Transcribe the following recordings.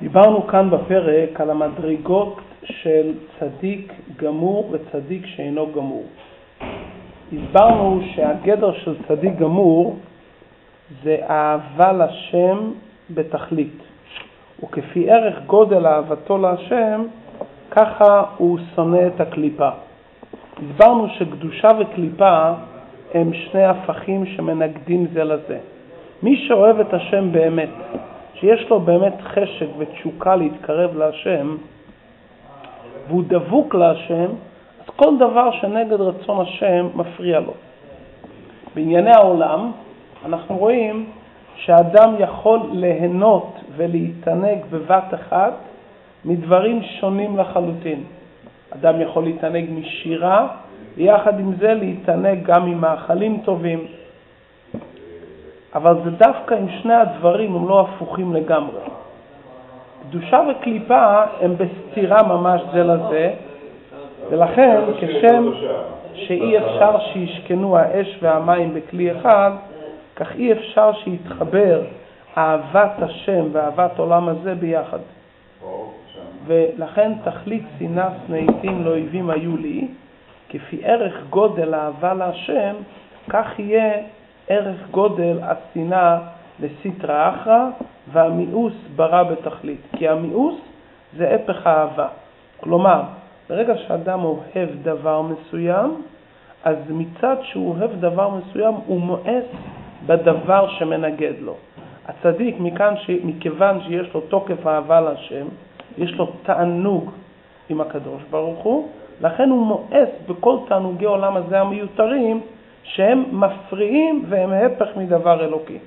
דיברנו כאן בפרק על המדרגות של צדיק גמור וצדיק שאינו גמור. הסברנו שהגדר של צדיק גמור זה אהבה לשם בתכלית, וכפי ערך גודל אהבתו להשם, ככה הוא שונא את הקליפה. הסברנו שקדושה וקליפה הם שני הפכים שמנגדים זה לזה. מי שאוהב את השם באמת, שיש לו באמת חשק ותשוקה להתקרב להשם, והוא דבוק להשם, אז כל דבר שנגד רצון השם מפריע לו. בענייני העולם אנחנו רואים שאדם יכול ליהנות ולהתענג בבת אחת מדברים שונים לחלוטין. אדם יכול להתענג משירה, ויחד עם זה להתענג גם ממאכלים טובים. אבל זה דווקא עם שני הדברים הם לא הפוכים לגמרי. קדושה וקליפה הם בסתירה ממש זה לזה, ולכן כשם שאי אפשר שישכנו האש והמים בכלי אחד, כך אי אפשר שיתחבר אהבת השם ואהבת עולם הזה ביחד. ולכן תכלית שנאה שנאיתים לאויבים היו לי, כפי ערך גודל אהבה להשם, כך יהיה ערך גודל השנאה לסטרא אחרא והמיאוס ברא בתכלית. כי המיאוס זה הפך האהבה. כלומר, ברגע שאדם אוהב דבר מסוים, אז מצד שהוא אוהב דבר מסוים הוא מואס בדבר שמנגד לו. הצדיק, מכאן ש... מכיוון שיש לו תוקף אהבה להשם, יש לו תענוג עם הקדוש ברוך הוא, לכן הוא מואס בכל תענוגי עולם הזה המיותרים, שהם מפריעים והם הפך מדבר אלוקי.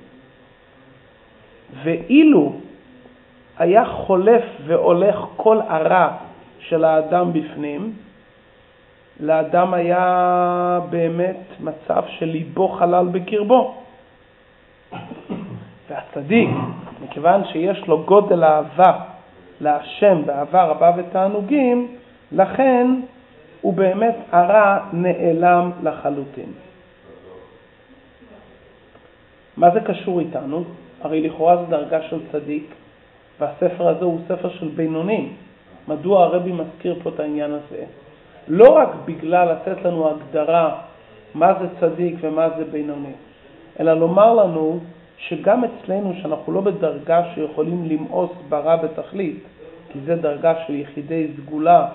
ואילו היה חולף והולך כל הרע של האדם בפנים, לאדם היה באמת מצב של ליבו חלל בקרבו. והצדיק, מכיוון שיש לו גודל אהבה להשם באהבה רבה ותענוגים, לכן הוא באמת הרע נעלם לחלוטין. מה זה קשור איתנו? הרי לכאורה זו דרגה של צדיק, והספר הזה הוא ספר של בינונים. מדוע הרבי מזכיר פה את העניין הזה? לא רק בגלל לתת לנו הגדרה מה זה צדיק ומה זה בינוני, אלא לומר לנו שגם אצלנו, שאנחנו לא בדרגה שיכולים למאוס ברע בתכלית, כי זה דרגה של יחידי סגולה,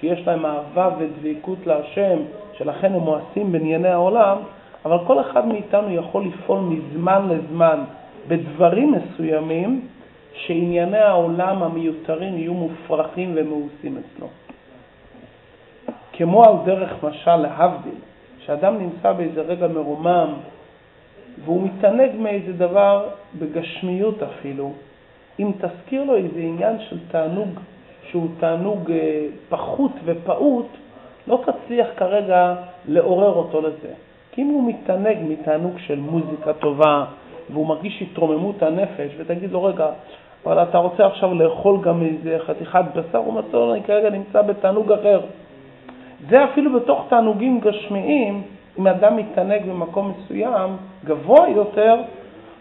שיש להם אהבה ודבקות להשם, שלכן הם מואסים בענייני העולם, אבל כל אחד מאיתנו יכול לפעול מזמן לזמן בדברים מסוימים שענייני העולם המיותרים יהיו מופרכים ומאוסים אצלו. כמו על דרך משל להבדיל, שאדם נמצא באיזה רגע מרומם והוא מתענג מאיזה דבר בגשמיות אפילו, אם תזכיר לו איזה עניין של תענוג שהוא תענוג אה, פחות ופעוט, לא תצליח כרגע לעורר אותו לזה. כי אם הוא מתענג מתענוג של מוזיקה טובה, והוא מרגיש התרוממות הנפש, ותגיד לו, רגע, אבל אתה רוצה עכשיו לאכול גם איזה חתיכת בשר, הוא אומר, לא, אני כרגע נמצא בתענוג אחר. זה אפילו בתוך תענוגים גשמיים, אם אדם מתענג במקום מסוים, גבוה יותר,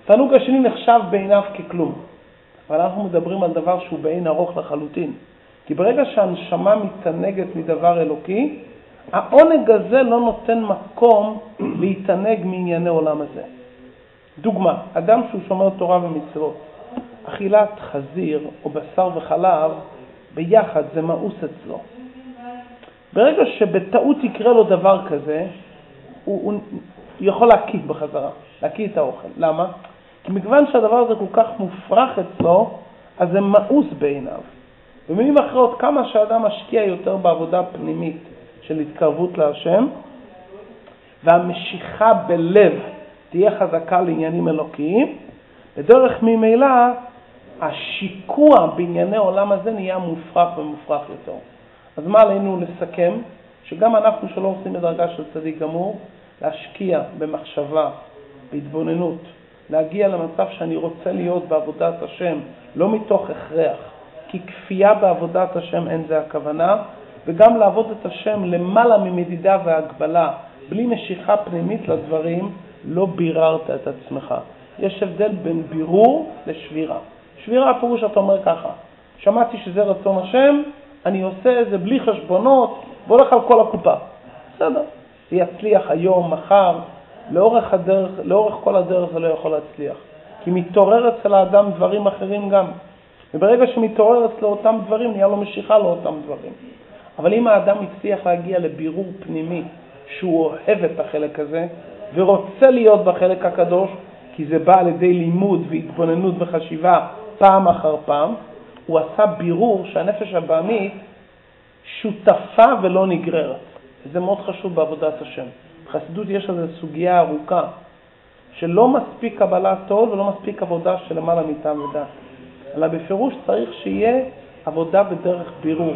תענוג השני נחשב בעיניו ככלום. אבל אנחנו מדברים על דבר שהוא בעין ארוך לחלוטין. כי ברגע שהנשמה מתענגת מדבר אלוקי, העונג הזה לא נותן מקום להתענג מענייני עולם הזה. דוגמה, אדם שהוא שומר תורה ומצוות, אכילת חזיר או בשר וחלב ביחד זה מאוס אצלו. ברגע שבטעות יקרה לו דבר כזה, הוא, הוא יכול להקיא בחזרה, להקיא את האוכל. למה? כי מכיוון שהדבר הזה כל כך מופרך אצלו, אז זה מאוס בעיניו. במילים אחרות, כמה שאדם משקיע יותר בעבודה פנימית של התקרבות להשם, והמשיכה בלב תהיה חזקה לעניינים אלוקיים, בדרך ממילא השיקוע בענייני עולם הזה נהיה מופרך ומופרך יותר. אז מה עלינו לסכם? שגם אנחנו שלא עושים בדרגה של צדיק גמור, להשקיע במחשבה, בהתבוננות, להגיע למצב שאני רוצה להיות בעבודת השם, לא מתוך הכרח, כי כפייה בעבודת השם אין זה הכוונה, וגם לעבוד את השם למעלה ממדידה והגבלה, בלי משיכה פנימית לדברים, לא ביררת את עצמך. יש הבדל בין בירור לשבירה. שבירה הפירוש אתה אומר ככה, שמעתי שזה רצון השם, אני עושה את זה בלי חשבונות, והולך על כל הקופה. בסדר, זה יצליח היום, מחר, לאורך, הדרך, לאורך כל הדרך זה לא יכול להצליח. כי מתעורר אצל האדם דברים אחרים גם. וברגע שמתעורר אצלו אותם דברים, נהיה לו משיכה לאותם דברים. אבל אם האדם הצליח להגיע לבירור פנימי שהוא אוהב את החלק הזה ורוצה להיות בחלק הקדוש, כי זה בא על ידי לימוד והתבוננות וחשיבה פעם אחר פעם, הוא עשה בירור שהנפש הבעמית שותפה ולא נגררת. וזה מאוד חשוב בעבודת השם. בחסידות יש איזו סוגיה ארוכה, שלא מספיק קבלת עול ולא מספיק עבודה של למעלה מטעם ודעת, אלא בפירוש צריך שיהיה עבודה בדרך בירור.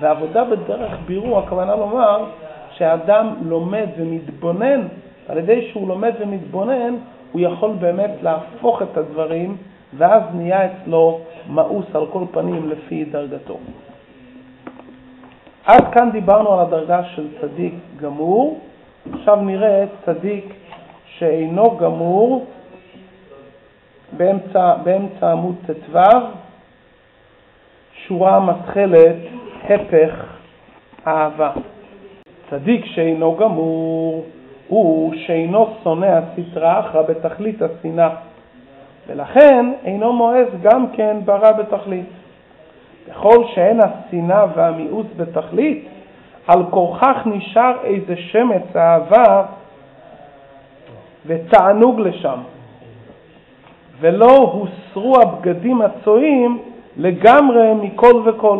ועבודה בדרך בירור, הכוונה לומר שהאדם לומד ומתבונן, על ידי שהוא לומד ומתבונן, הוא יכול באמת להפוך את הדברים, ואז נהיה אצלו מאוס על כל פנים לפי דרגתו. עד כאן דיברנו על הדרגה של צדיק גמור, עכשיו נראה צדיק שאינו גמור באמצע, באמצע עמוד ט"ו, שורה מתחלת, הפך אהבה. צדיק שאינו גמור הוא שאינו שונא הסטרא אחרא בתכלית השנאה, ולכן אינו מואס גם כן ברע בתכלית. ככל שאין השנאה והמיאוס בתכלית, על כורכך נשאר איזה שמץ אהבה ותענוג לשם, ולא הוסרו הבגדים הצועים לגמרי מכל וכל.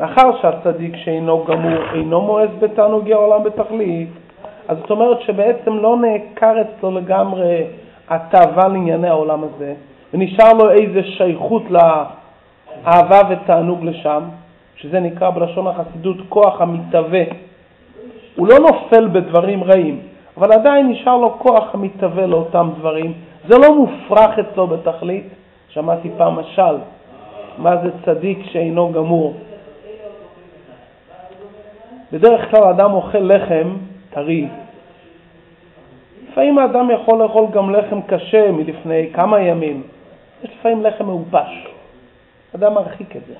מאחר שהצדיק שאינו גמור אינו מואס בתענוגי העולם בתכלית, אז זאת אומרת שבעצם לא נעקר אצלו לגמרי התאווה לענייני העולם הזה, ונשאר לו איזה שייכות לאהבה ותענוג לשם, שזה נקרא בלשון החסידות כוח המתהווה. הוא לא נופל בדברים רעים, אבל עדיין נשאר לו כוח המתהווה לאותם דברים. זה לא מופרך אצלו בתכלית. שמעתי פעם משל, מה זה צדיק שאינו גמור. בדרך כלל אדם אוכל לחם טרי. לפעמים האדם יכול לאכול גם לחם קשה מלפני כמה ימים. יש לפעמים לחם מעופש. אדם מרחיק את זה.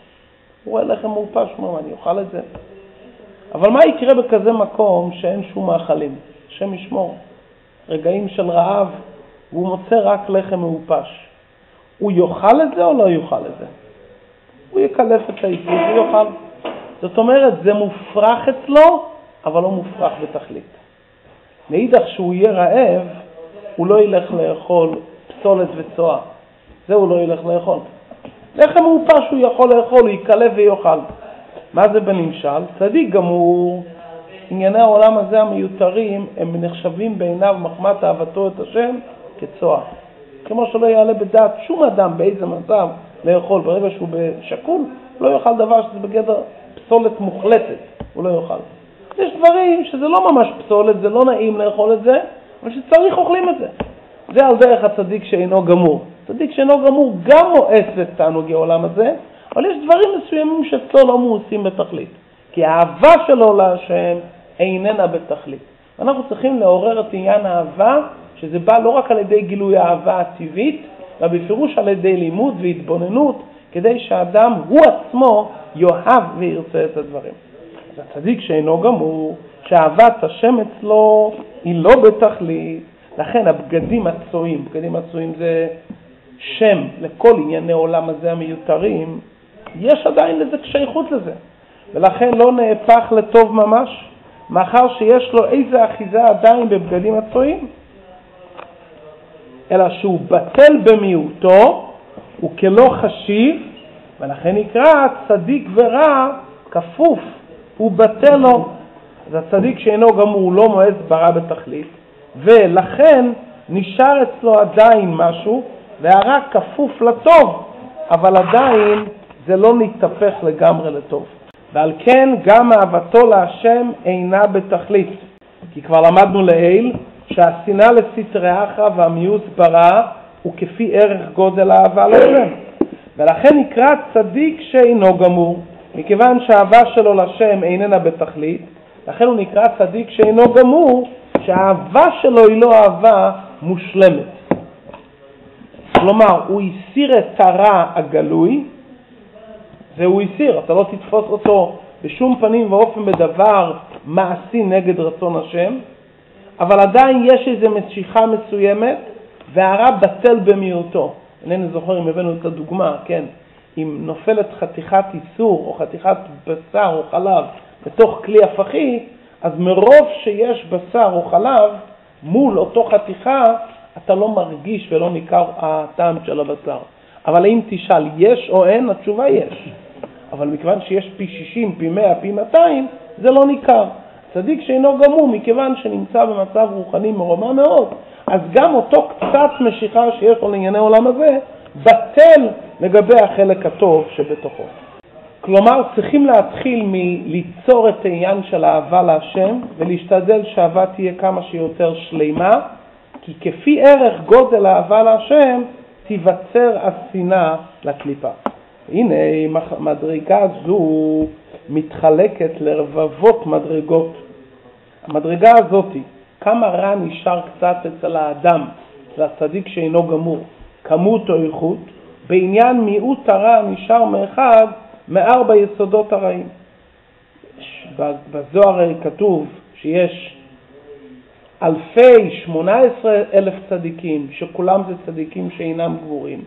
הוא רואה לחם מעופש, הוא אומר, אני אוכל את זה? אבל מה יקרה בכזה מקום שאין שום מאכלים? השם ישמור. רגעים של רעב, והוא מוצא רק לחם מעופש. הוא יאכל את זה או לא יאכל את זה? הוא יקלף את העיסוק ויאכל. זאת אומרת, זה מופרך אצלו, אבל לא מופרך בתכלית. מאידך שהוא יהיה רעב, הוא לא ילך לאכול פסולת וצואה. זה הוא לא ילך לאכול. לחם מעופש הוא יכול לאכול, הוא יקלף ויאכל. מה זה בנמשל? צדיק גמור, ענייני העולם הזה המיותרים, הם נחשבים בעיניו מחמת אהבתו את השם כצואה. כמו שלא יעלה בדעת שום אדם באיזה מצב לאכול, ברגע שהוא בשקול, לא יאכל דבר שזה בגדר פסולת מוחלטת, הוא לא יאכל. יש דברים שזה לא ממש פסולת, זה לא נעים לאכול את זה, אבל שצריך אוכלים את זה. זה על דרך הצדיק שאינו גמור. צדיק שאינו גמור גם מואס את תענוגי העולם הזה, אבל יש דברים מסוימים שאצלו לא מאוסים בתכלית. כי האהבה שלו להשם איננה בתכלית. אנחנו צריכים לעורר את עניין האהבה, שזה בא לא רק על ידי גילוי האהבה הטבעית, אלא בפירוש על ידי לימוד והתבוננות, כדי שהאדם הוא עצמו יאהב וירצה את הדברים. אז הצדיק שאינו גמור, שאהבת השם אצלו היא לא בתכלית, לכן הבגדים הצועים, בגדים הצועים זה שם לכל ענייני עולם הזה המיותרים, יש עדיין לזה שייכות לזה, ולכן לא נהפך לטוב ממש, מאחר שיש לו איזה אחיזה עדיין בבגדים הצועים, אלא שהוא בטל במיעוטו, הוא כלא חשיב, ולכן נקרא צדיק ורע כפוף, הוא בטל לו. אז הצדיק שאינו גמור לא מועץ ברע בתכלית, ולכן נשאר אצלו עדיין משהו, והרע כפוף לטוב, אבל עדיין זה לא מתהפך לגמרי לטוב. ועל כן גם אהבתו להשם אינה בתכלית. כי כבר למדנו לעיל שהשנאה לסטרי אחרא והמיאוס ברע הוא כפי ערך גודל האהבה להשם. ולכן נקרא צדיק שאינו גמור, מכיוון שהאהבה שלו לשם איננה בתכלית, לכן הוא נקרא צדיק שאינו גמור, שהאהבה שלו היא לא אהבה מושלמת. כלומר, הוא הסיר את הרע הגלוי, זה הוא הסיר, אתה לא תתפוס אותו בשום פנים ואופן בדבר מעשי נגד רצון השם, אבל עדיין יש איזו משיכה מסוימת והרע בטל במיעוטו. אינני זוכר אם הבאנו את הדוגמה, כן, אם נופלת חתיכת איסור או חתיכת בשר או חלב בתוך כלי הפכי, אז מרוב שיש בשר או חלב, מול אותו חתיכה אתה לא מרגיש ולא ניכר הטעם של הבשר. אבל אם תשאל יש או אין, התשובה יש. אבל מכיוון שיש פי 60, פי 100, פי 200, זה לא ניכר. צדיק שאינו גמור, מכיוון שנמצא במצב רוחני מרומם מאוד, אז גם אותו קצת משיכה שיש לו לענייני עולם הזה, בטל לגבי החלק הטוב שבתוכו. כלומר, צריכים להתחיל מליצור את העניין של אהבה להשם ולהשתדל שהאהבה תהיה כמה שיותר שלימה, כי כפי ערך גודל האהבה להשם תיווצר השנאה לקליפה. הנה, מדרגה זו מתחלקת לרבבות מדרגות. המדרגה הזאת, כמה רע נשאר קצת אצל האדם, אצל הצדיק שאינו גמור, כמות או איכות, בעניין מיעוט הרע נשאר מאחד מארבע יסודות הרעים. בזוהר כתוב שיש אלפי, שמונה עשרה אלף צדיקים, שכולם זה צדיקים שאינם גבורים.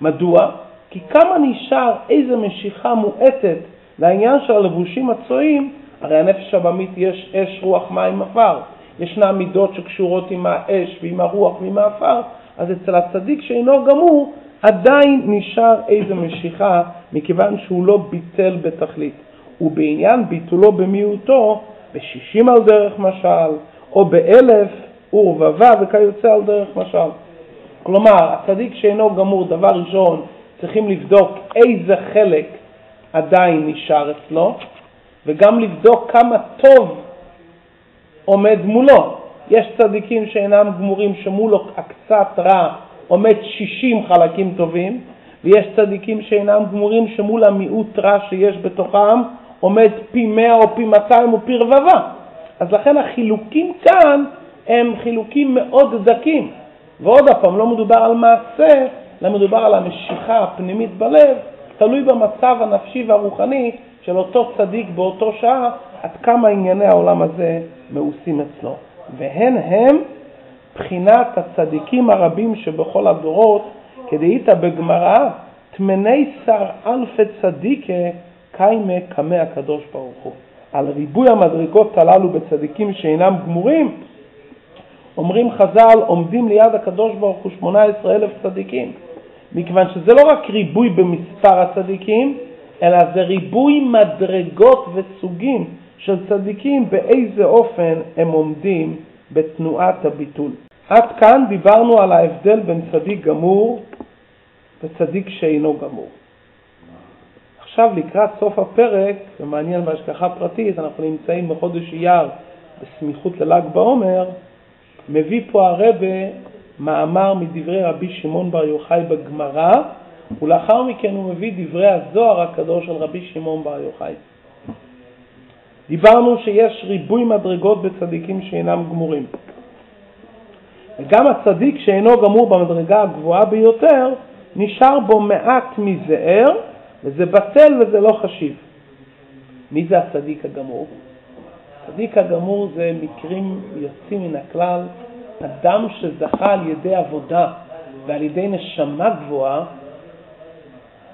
מדוע? כי כמה נשאר איזה משיכה מועטת לעניין של הלבושים הצועים, הרי הנפש הבמית יש אש, רוח, מים, עפר. ישנן מידות שקשורות עם האש ועם הרוח ועם העפר, אז אצל הצדיק שאינו גמור עדיין נשאר איזה משיכה מכיוון שהוא לא ביטל בתכלית. ובעניין ביטולו במיעוטו, בשישים על דרך משל, או באלף ורבבה וכיוצא על דרך משל. כלומר, הצדיק שאינו גמור, דבר ראשון, צריכים לבדוק איזה חלק עדיין נשאר אצלו, וגם לבדוק כמה טוב עומד מולו. יש צדיקים שאינם גמורים שמולו הקצת רע עומד 60 חלקים טובים, ויש צדיקים שאינם גמורים שמול המיעוט רע שיש בתוכם עומד פי 100 או פי 200 או פי רבבה. אז לכן החילוקים כאן הם חילוקים מאוד דקים. ועוד פעם, לא מדובר על מעשה, אלא מדובר על המשיכה הפנימית בלב, תלוי במצב הנפשי והרוחני של אותו צדיק באותו שעה, עד כמה ענייני העולם הזה מאוסים אצלו. והן הם בחינת הצדיקים הרבים שבכל הדורות, כדאיתא בגמרא, תמני שר אלפי צדיקה קיימה קמא הקדוש ברוך הוא. על ריבוי המדרגות הללו בצדיקים שאינם גמורים, אומרים חז"ל, עומדים ליד הקדוש ברוך הוא 18 אלף צדיקים, מכיוון שזה לא רק ריבוי במספר הצדיקים, אלא זה ריבוי מדרגות וסוגים של צדיקים, באיזה אופן הם עומדים בתנועת הביטול. עד כאן דיברנו על ההבדל בין צדיק גמור וצדיק שאינו גמור. עכשיו לקראת סוף הפרק, ומעניין בהשגחה פרטית, אנחנו נמצאים בחודש אייר בסמיכות לל"ג בעומר, מביא פה הרבה מאמר מדברי רבי שמעון בר יוחאי בגמרא, ולאחר מכן הוא מביא דברי הזוהר הקדוש של רבי שמעון בר יוחאי. דיברנו שיש ריבוי מדרגות בצדיקים שאינם גמורים. וגם הצדיק שאינו גמור במדרגה הגבוהה ביותר, נשאר בו מעט מזער, וזה בטל וזה לא חשיב. מי זה הצדיק הגמור? הצדיק הגמור זה מקרים יוצאים מן הכלל, אדם שזכה על ידי עבודה ועל ידי נשמה גבוהה,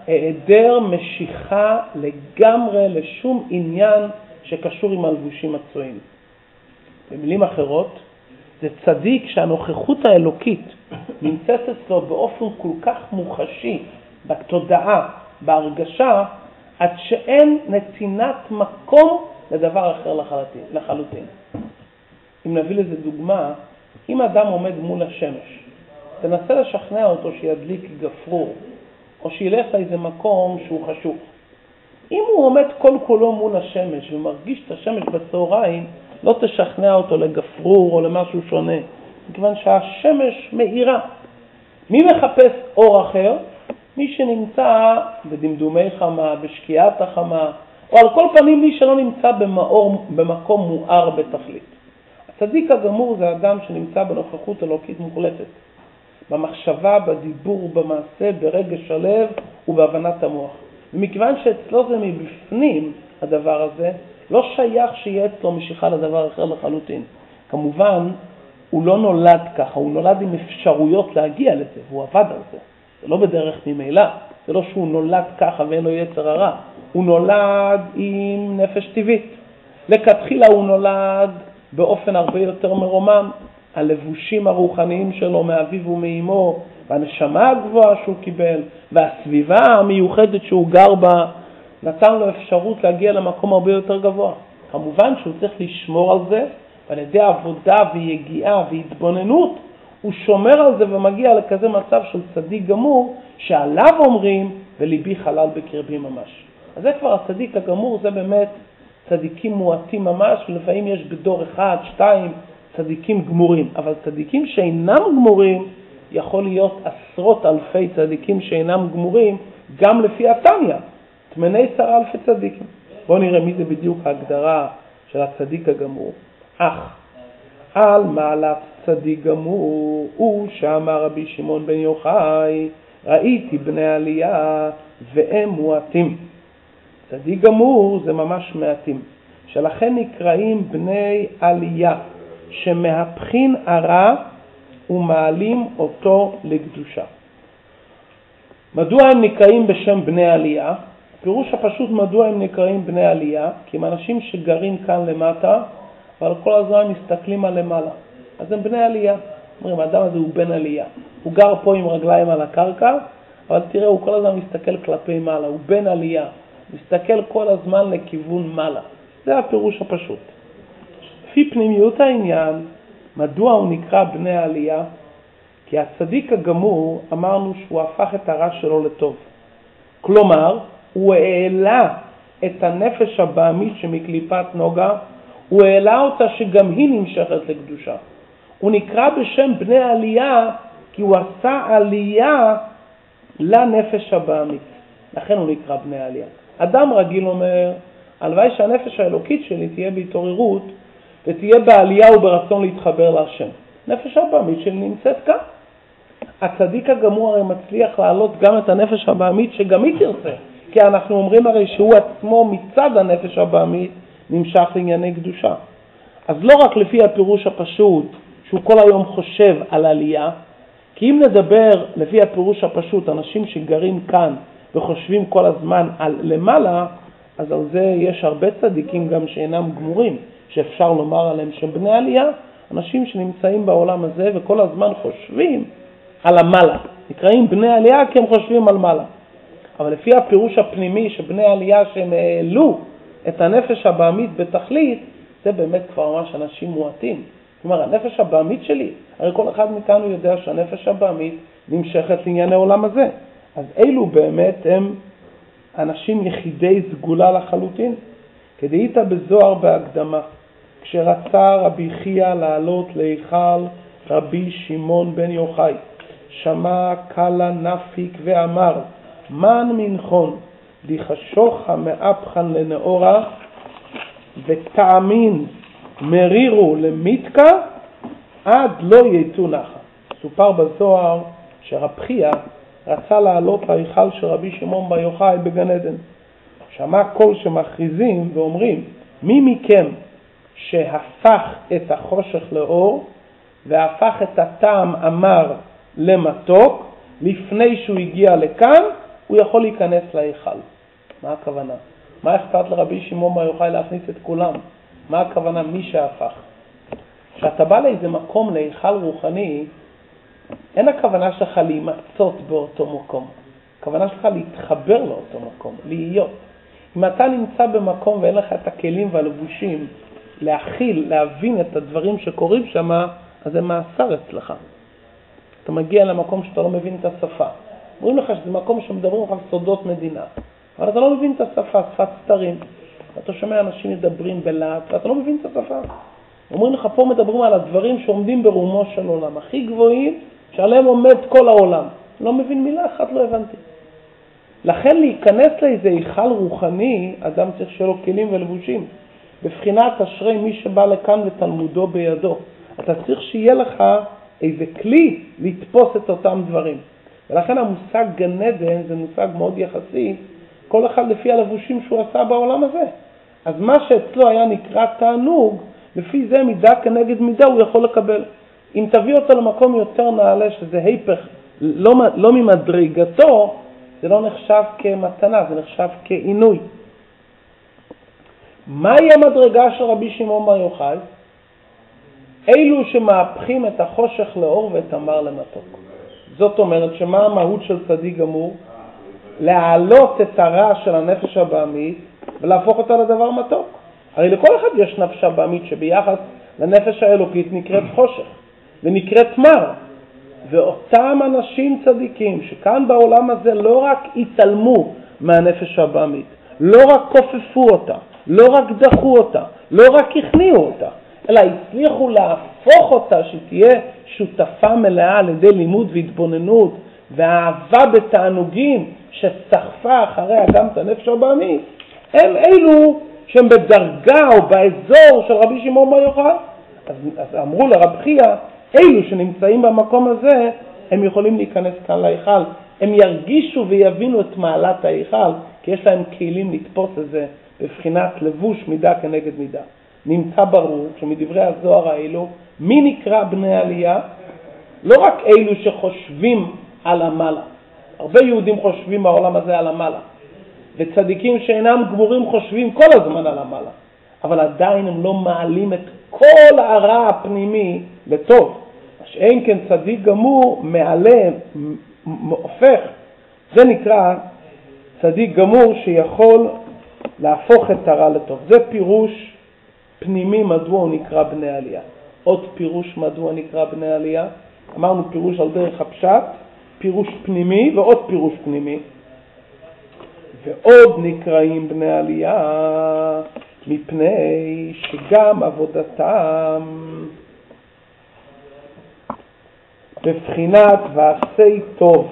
היעדר משיכה לגמרי לשום עניין שקשור עם הלבושים הצועים. במילים אחרות, זה צדיק שהנוכחות האלוקית נמצאת אצלו באופן כל כך מוחשי בתודעה, בהרגשה, עד שאין נתינת מקום לדבר אחר לחלוטין. אם נביא לזה דוגמה, אם אדם עומד מול השמש, תנסה לשכנע אותו שידליק גפרור, או שילך לאיזה מקום שהוא חשוך. אם הוא עומד כל כולו מול השמש ומרגיש את השמש בצהריים, לא תשכנע אותו לגפרור או למשהו שונה, מכיוון שהשמש מאירה. מי מחפש אור אחר? מי שנמצא בדמדומי חמה, בשקיעת החמה, או על כל פנים מי שלא נמצא במאור, במקום מואר בתכלית. הצדיק הגמור זה אדם שנמצא בנוכחות אלוקית מוחלטת, במחשבה, בדיבור ובמעשה, ברגש הלב ובהבנת המוח. ומכיוון שאצלו זה מבפנים, הדבר הזה, לא שייך שיהיה אצלו משיכה לדבר אחר לחלוטין. כמובן, הוא לא נולד ככה, הוא נולד עם אפשרויות להגיע לזה, והוא עבד על זה. זה לא בדרך ממילא, זה לא שהוא נולד ככה ואין לו יצר הרע, הוא נולד עם נפש טבעית. לכתחילה הוא נולד באופן הרבה יותר מרומם, הלבושים הרוחניים שלו מאביו ומאמו, והנשמה הגבוהה שהוא קיבל, והסביבה המיוחדת שהוא גר בה, נתן לו אפשרות להגיע למקום הרבה יותר גבוה. כמובן שהוא צריך לשמור על זה, ועל ידי עבודה ויגיעה והתבוננות, הוא שומר על זה ומגיע לכזה מצב של צדיק גמור, שעליו אומרים, וליבי חלל בקרבי ממש. אז זה כבר הצדיק הגמור, זה באמת צדיקים מועטים ממש, ולפעמים יש בדור אחד, שתיים, צדיקים גמורים, אבל צדיקים שאינם גמורים, יכול להיות עשרות אלפי צדיקים שאינם גמורים, גם לפי התניא, תמני עשרה אלפי צדיקים. בואו נראה מי זה בדיוק ההגדרה של הצדיק הגמור. אך על מעלת צדיק גמור הוא שאמר רבי שמעון בן יוחאי, ראיתי בני עלייה והם מועטים. צדיק גמור זה ממש מעטים, שלכן נקראים בני עלייה, שמהפכין הרע ומעלים אותו לקדושה. מדוע הם נקראים בשם בני עלייה? פירוש הפשוט מדוע הם נקראים בני עלייה, כי הם אנשים שגרים כאן למטה, אבל כל הזמן מסתכלים על למעלה. אז הם בני עלייה. אומרים, האדם הזה הוא בן עלייה. הוא גר פה עם רגליים על הקרקע, אבל תראה, הוא כל הזמן מסתכל כלפי מעלה, הוא בן עלייה. מסתכל כל הזמן לכיוון מעלה. זה הפירוש הפשוט. לפי פנימיות העניין, מדוע הוא נקרא בני העלייה? כי הצדיק הגמור, אמרנו שהוא הפך את הרע שלו לטוב. כלומר, הוא העלה את הנפש הבעמית שמקליפת נוגה, הוא העלה אותה שגם היא נמשכת לקדושה. הוא נקרא בשם בני עלייה כי הוא עשה עלייה לנפש הבעמית. לכן הוא נקרא בני עלייה. אדם רגיל אומר, הלוואי שהנפש האלוקית שלי תהיה בהתעוררות ותהיה בעלייה וברצון להתחבר להשם. נפש הבעמית שלי נמצאת כאן. הצדיק הגמור הרי מצליח להעלות גם את הנפש הבעמית שגם היא תרצה, כי אנחנו אומרים הרי שהוא עצמו מצד הנפש הבעמית נמשך לענייני קדושה. אז לא רק לפי הפירוש הפשוט שהוא כל היום חושב על עלייה, כי אם נדבר לפי הפירוש הפשוט, אנשים שגרים כאן וחושבים כל הזמן על למעלה, אז על זה יש הרבה צדיקים גם שאינם גמורים, שאפשר לומר עליהם שהם בני עלייה, אנשים שנמצאים בעולם הזה וכל הזמן חושבים על המעלה. נקראים בני עלייה כי הם חושבים על מעלה. אבל לפי הפירוש הפנימי שבני עלייה שהם העלו את הנפש הבעמית בתכלית, זה באמת כבר ממש אנשים מועטים. כלומר, הנפש הבעמית שלי, הרי כל אחד מאיתנו יודע שהנפש הבעמית נמשכת לענייני העולם הזה. אז אלו באמת הם אנשים יחידי סגולה לחלוטין. כדאית בזוהר בהקדמה, כשרצה רבי חייא לעלות להיכל רבי שמעון בן יוחאי, שמע קלה נפיק ואמר, מן מנחון, דיחשוך מאפחן לנאורה, ותאמין מרירו למיתקה, עד לא יתו נחה. סופר בזוהר שרב חייא רצה לעלות להיכל של רבי שמעון בר יוחאי בגן עדן. שמע קול שמכריזים ואומרים, מי מכם שהפך את החושך לאור והפך את הטעם אמר למתוק, לפני שהוא הגיע לכאן, הוא יכול להיכנס להיכל. מה הכוונה? מה אכפת לרבי שמעון בר יוחאי להכניס את כולם? מה הכוונה מי שהפך? כשאתה בא לאיזה מקום, להיכל רוחני, אין הכוונה שלך להימצאות באותו מקום. הכוונה שלך להתחבר לאותו מקום, להיות. אם אתה נמצא במקום ואין לך את הכלים והלבושים להכיל, להבין את הדברים שקורים שם, אז זה מאסר אצלך. אתה מגיע למקום שאתה לא מבין את השפה. אומרים לך שזה מקום שמדברים לך על סודות מדינה, אבל אתה לא מבין את השפה, שפת סתרים. אתה שומע אנשים מדברים בלהט ואתה לא מבין את השפה. אומרים לך, פה מדברים על הדברים שעומדים ברומו של עולם, הכי גבוהים שעליהם עומד כל העולם. לא מבין מילה אחת, לא הבנתי. לכן להיכנס לאיזה היכל רוחני, אדם צריך שיהיה לו כלים ולבושים. בבחינת אשרי מי שבא לכאן ותלמודו בידו. אתה צריך שיהיה לך איזה כלי לתפוס את אותם דברים. ולכן המושג גן עדן זה מושג מאוד יחסי, כל אחד לפי הלבושים שהוא עשה בעולם הזה. אז מה שאצלו היה נקרא תענוג, לפי זה מידה כנגד מידה הוא יכול לקבל. אם תביא אותו למקום יותר נעלה, שזה היפך, לא, לא ממדרגתו, זה לא נחשב כמתנה, זה נחשב כעינוי. מהי המדרגה של רבי שמעון בר יוחאי? אלו שמהפכים את החושך לאור ואת המר למתוק. זאת אומרת שמה המהות של צדיק גמור? להעלות את הרע של הנפש הבעמית ולהפוך אותה לדבר מתוק. הרי לכל אחד יש נפש הבעמית שביחס לנפש האלוקית נקראת חושך ונקראת מר. ואותם אנשים צדיקים שכאן בעולם הזה לא רק התעלמו מהנפש הבעמית, לא רק כופפו אותה, לא רק דחו אותה, לא רק הכניעו אותה, אלא הצליחו להפוך אותה שתהיה שותפה מלאה על ידי לימוד והתבוננות ואהבה בתענוגים שסחפה אחריה גם את הנפש הבעמית, הם אלו שהם בדרגה או באזור של רבי שמעון בר יוחאי. אז, אז אמרו לרב חייא, אלו שנמצאים במקום הזה, הם יכולים להיכנס כאן להיכל. הם ירגישו ויבינו את מעלת ההיכל, כי יש להם כלים לתפוס את זה בבחינת לבוש מידה כנגד מידה. נמצא ברור שמדברי הזוהר האלו, מי נקרא בני עלייה? לא רק אלו שחושבים על המעלה. הרבה יהודים חושבים בעולם הזה על המעלה, וצדיקים שאינם גמורים חושבים כל הזמן על המעלה, אבל עדיין הם לא מעלים את כל הרע הפנימי לטוב. מה שאין כן צדיק גמור מעלה, הופך, זה נקרא צדיק גמור שיכול להפוך את הרע לטוב. זה פירוש פנימי מדוע הוא נקרא בני עלייה. עוד פירוש מדוע נקרא בני עלייה, אמרנו פירוש על דרך הפשט, פירוש פנימי ועוד פירוש פנימי. ועוד נקראים בני עלייה מפני שגם עבודתם בבחינת ועשי טוב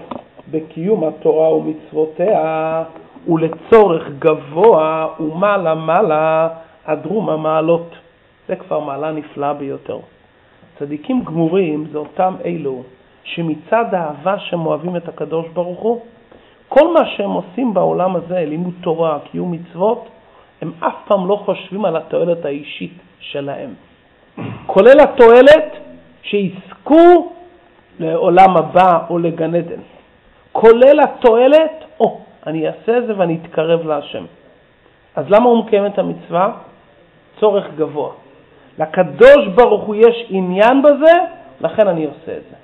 בקיום התורה ומצוותיה ולצורך גבוה ומעלה מעלה הדרום המעלות. זה כבר מעלה נפלאה ביותר. צדיקים גמורים זה אותם אלו שמצד האהבה שהם אוהבים את הקדוש ברוך הוא, כל מה שהם עושים בעולם הזה, לימוד תורה, קיום מצוות, הם אף פעם לא חושבים על התועלת האישית שלהם. כולל התועלת שיזכו לעולם הבא או לגן עדן. כולל התועלת, אני אעשה את זה ואני אתקרב להשם. אז למה הוא מקיים את המצווה? צורך גבוה. לקדוש ברוך הוא יש עניין בזה, לכן אני עושה את זה.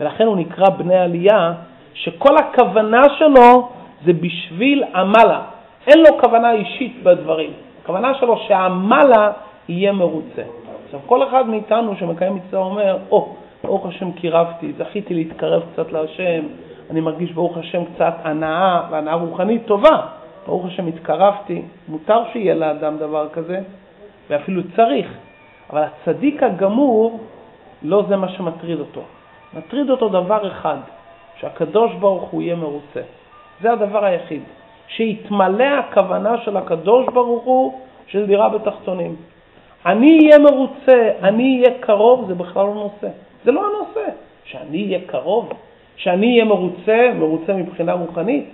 ולכן הוא נקרא בני עלייה, שכל הכוונה שלו זה בשביל עמלה. אין לו כוונה אישית בדברים. הכוונה שלו שהעמלה יהיה מרוצה. עכשיו, כל אחד מאיתנו שמקיים מצווה אומר, או, oh, ברוך השם קירבתי, זכיתי להתקרב קצת להשם, אני מרגיש ברוך השם קצת הנאה, והנאה רוחנית טובה. ברוך השם התקרבתי, מותר שיהיה לאדם דבר כזה, ואפילו צריך. אבל הצדיק הגמור, לא זה מה שמטריד אותו. מטריד אותו דבר אחד, שהקדוש ברוך הוא יהיה מרוצה. זה הדבר היחיד. שיתמלא הכוונה של הקדוש ברוך הוא של דירה בתחתונים. אני אהיה מרוצה, אני אהיה קרוב, זה בכלל לא נושא. זה לא הנושא. שאני אהיה קרוב, שאני אהיה מרוצה, מרוצה מבחינה רוחנית,